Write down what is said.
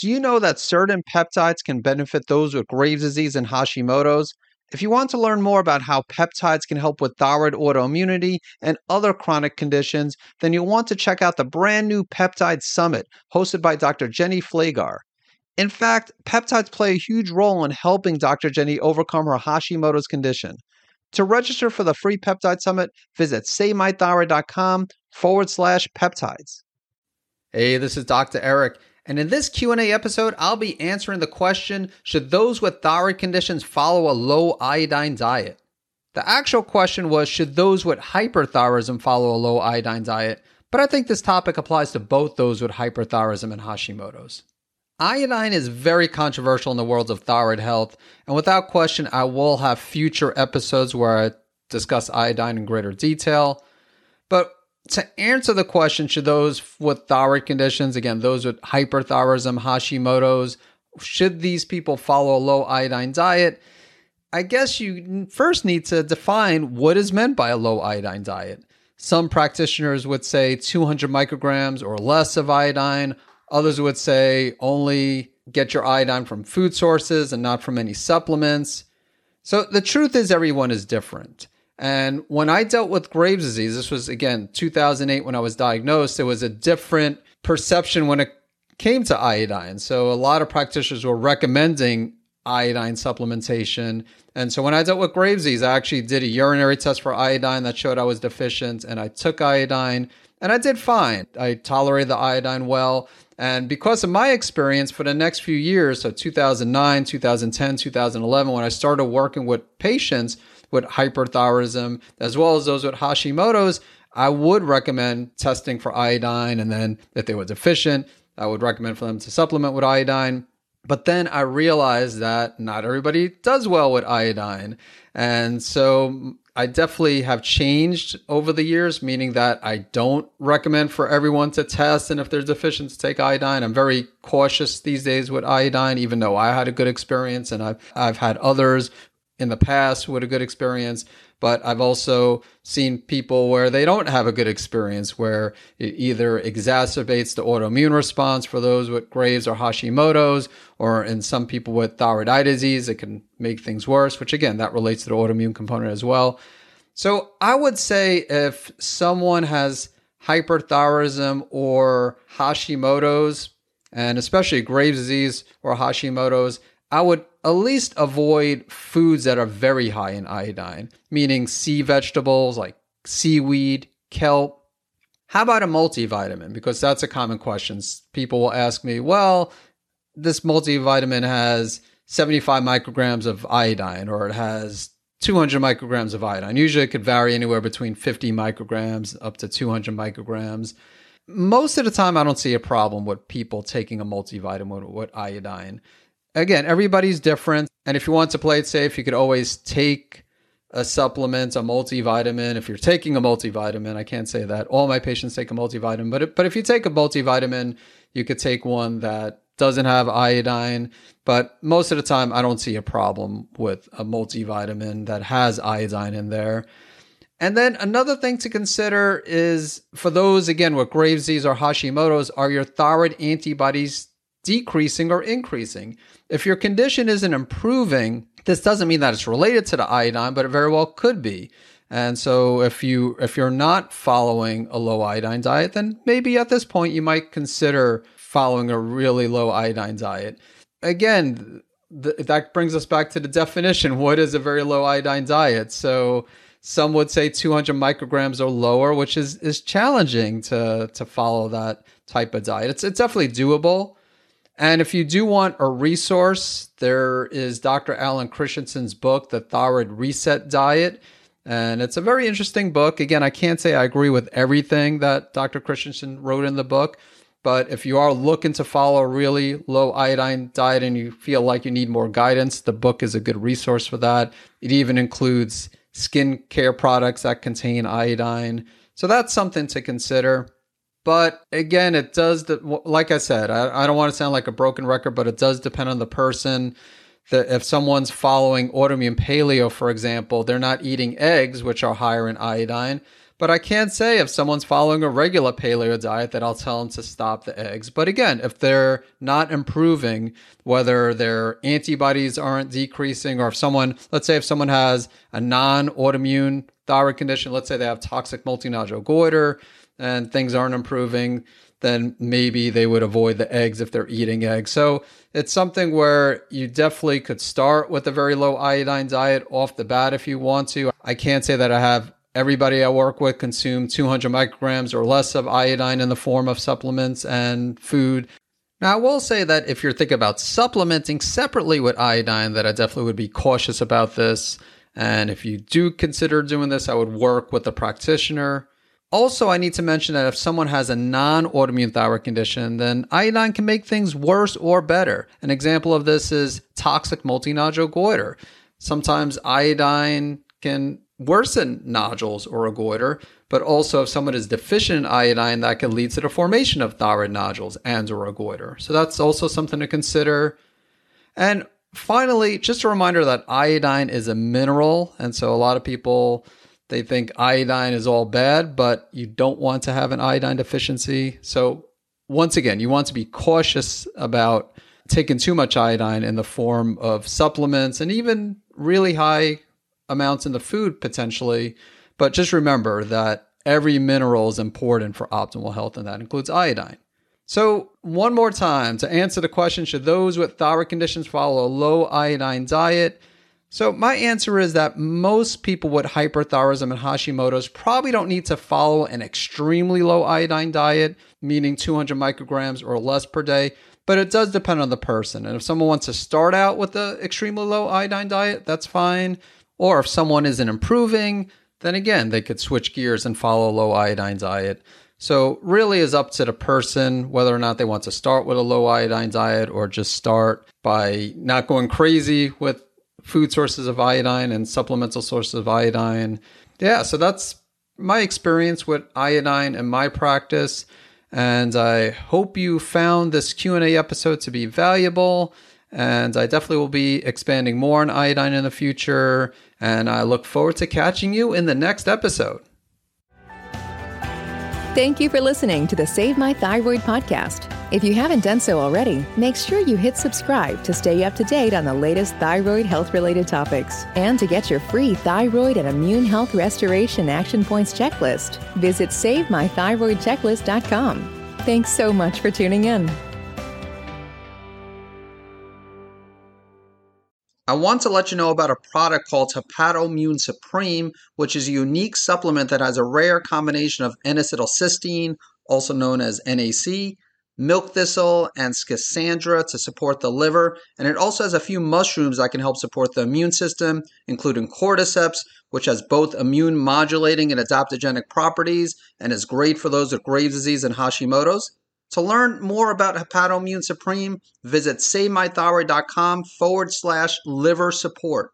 Do you know that certain peptides can benefit those with Graves' disease and Hashimoto's? If you want to learn more about how peptides can help with thyroid autoimmunity and other chronic conditions, then you'll want to check out the brand new Peptide Summit hosted by Dr. Jenny Flagar. In fact, peptides play a huge role in helping Dr. Jenny overcome her Hashimoto's condition. To register for the free peptide summit, visit savemythyroid.com forward slash peptides. Hey, this is Dr. Eric, and in this Q&A episode, I'll be answering the question, should those with thyroid conditions follow a low iodine diet? The actual question was, should those with hyperthyroidism follow a low iodine diet? But I think this topic applies to both those with hyperthyroidism and Hashimoto's. Iodine is very controversial in the world of thyroid health, and without question, I will have future episodes where I discuss iodine in greater detail. But to answer the question, should those with thyroid conditions, again, those with hyperthyroidism, Hashimoto's, should these people follow a low iodine diet? I guess you first need to define what is meant by a low iodine diet. Some practitioners would say 200 micrograms or less of iodine. Others would say only get your iodine from food sources and not from any supplements. So the truth is, everyone is different. And when I dealt with Graves' disease, this was again 2008 when I was diagnosed, there was a different perception when it came to iodine. So a lot of practitioners were recommending iodine supplementation. And so when I dealt with Graves' disease, I actually did a urinary test for iodine that showed I was deficient and I took iodine and I did fine. I tolerated the iodine well. And because of my experience for the next few years, so 2009, 2010, 2011, when I started working with patients with hyperthyroidism, as well as those with Hashimoto's, I would recommend testing for iodine. And then if they were deficient, I would recommend for them to supplement with iodine. But then I realized that not everybody does well with iodine. And so I definitely have changed over the years, meaning that I don't recommend for everyone to test. And if they're deficient to take iodine, I'm very cautious these days with iodine, even though I had a good experience and I've, I've had others in the past with a good experience. But I've also seen people where they don't have a good experience, where it either exacerbates the autoimmune response for those with Graves or Hashimoto's, or in some people with thyroid eye disease, it can make things worse, which again, that relates to the autoimmune component as well. So I would say if someone has hyperthyroidism or Hashimoto's, and especially Graves' disease or Hashimoto's, I would at least avoid foods that are very high in iodine, meaning sea vegetables like seaweed, kelp. How about a multivitamin? Because that's a common question. People will ask me, well, this multivitamin has 75 micrograms of iodine or it has 200 micrograms of iodine. Usually it could vary anywhere between 50 micrograms up to 200 micrograms. Most of the time, I don't see a problem with people taking a multivitamin with iodine again, everybody's different. And if you want to play it safe, you could always take a supplement, a multivitamin. If you're taking a multivitamin, I can't say that all my patients take a multivitamin, but but if you take a multivitamin, you could take one that doesn't have iodine. But most of the time, I don't see a problem with a multivitamin that has iodine in there. And then another thing to consider is for those again with Graves' disease or Hashimoto's, are your thyroid antibodies decreasing or increasing? If your condition isn't improving, this doesn't mean that it's related to the iodine, but it very well could be. And so if you if you're not following a low iodine diet, then maybe at this point you might consider following a really low iodine diet. Again, th- that brings us back to the definition. What is a very low iodine diet? So some would say 200 micrograms or lower, which is is challenging to to follow that type of diet. It's it's definitely doable. And if you do want a resource, there is Dr. Alan Christianson's book, The Thyroid Reset Diet. And it's a very interesting book. Again, I can't say I agree with everything that Dr. Christianson wrote in the book, but if you are looking to follow a really low iodine diet and you feel like you need more guidance, the book is a good resource for that. It even includes skin care products that contain iodine. So that's something to consider. But again, it does, like I said, I, I don't want to sound like a broken record, but it does depend on the person. That if someone's following autoimmune paleo, for example, they're not eating eggs, which are higher in iodine. But But I can't say if someone's following a regular paleo diet that I'll tell them to stop the eggs. But again, if they're not improving, whether their antibodies aren't decreasing, or if someone, let's say if someone has a non autoimmune thyroid condition, let's say they have toxic multinodular goiter and things aren't improving, then maybe they would avoid the eggs if they're eating eggs. So it's something where you definitely could start with a very low iodine diet off the bat if you want to. I can't say that I have everybody I work with consume 200 micrograms or less of iodine in the form of supplements and food. Now, I will say that if you're thinking about supplementing separately with iodine, that I definitely would be cautious about this. And if you do consider doing this, I would work with a practitioner. Also, I need to mention that if someone has a non autoimmune thyroid condition, then iodine can make things worse or better. An example of this is toxic multinodular goiter. Sometimes iodine can worsen nodules or a goiter, but also if someone is deficient in iodine, that can lead to the formation of thyroid nodules and or a goiter. So that's also something to consider. And finally, just a reminder that iodine is a mineral, and so a lot of people they think iodine is all bad, but you don't want to have an iodine deficiency. So once again, you want to be cautious about taking too much iodine in the form of supplements and even really high amounts in the food potentially. But just remember that every mineral is important for optimal health, and that includes iodine. So, one more time to answer the question should those with thyroid conditions follow a low iodine diet? So, my answer is that most people with hyperthyroidism and Hashimoto's probably don't need to follow an extremely low iodine diet, meaning 200 micrograms or less per day, but it does depend on the person. And if someone wants to start out with an extremely low iodine diet, that's fine. Or if someone isn't improving, then again, they could switch gears and follow a low iodine diet. So, really is up to the person whether or not they want to start with a low iodine diet or just start by not going crazy with food sources of iodine and supplemental sources of iodine. Yeah, so that's my experience with iodine in my practice and I hope you found this Q&A episode to be valuable and I definitely will be expanding more on iodine in the future. And I look forward to catching you in the next episode. Thank you for listening to the Save My Thyroid podcast. If you haven't done so already, make sure you hit subscribe to stay up to date on the latest thyroid health related topics. And to get your free thyroid and immune health restoration action points checklist, visit SaveMyThyroidChecklist.com. Thanks so much for tuning in. I want to let you know about a product called Hepatoimmune Supreme, which is a unique supplement that has a rare combination of N-acetylcysteine, also known as NAC, milk thistle, and schisandra to support the liver. And it also has a few mushrooms that can help support the immune system, including cordyceps, which has both immune modulating and adaptogenic properties and is great for those with Graves' disease and Hashimoto's. To learn more about Hepatoimmune Supreme, visit SaveMyThyroid.com forward slash liver support.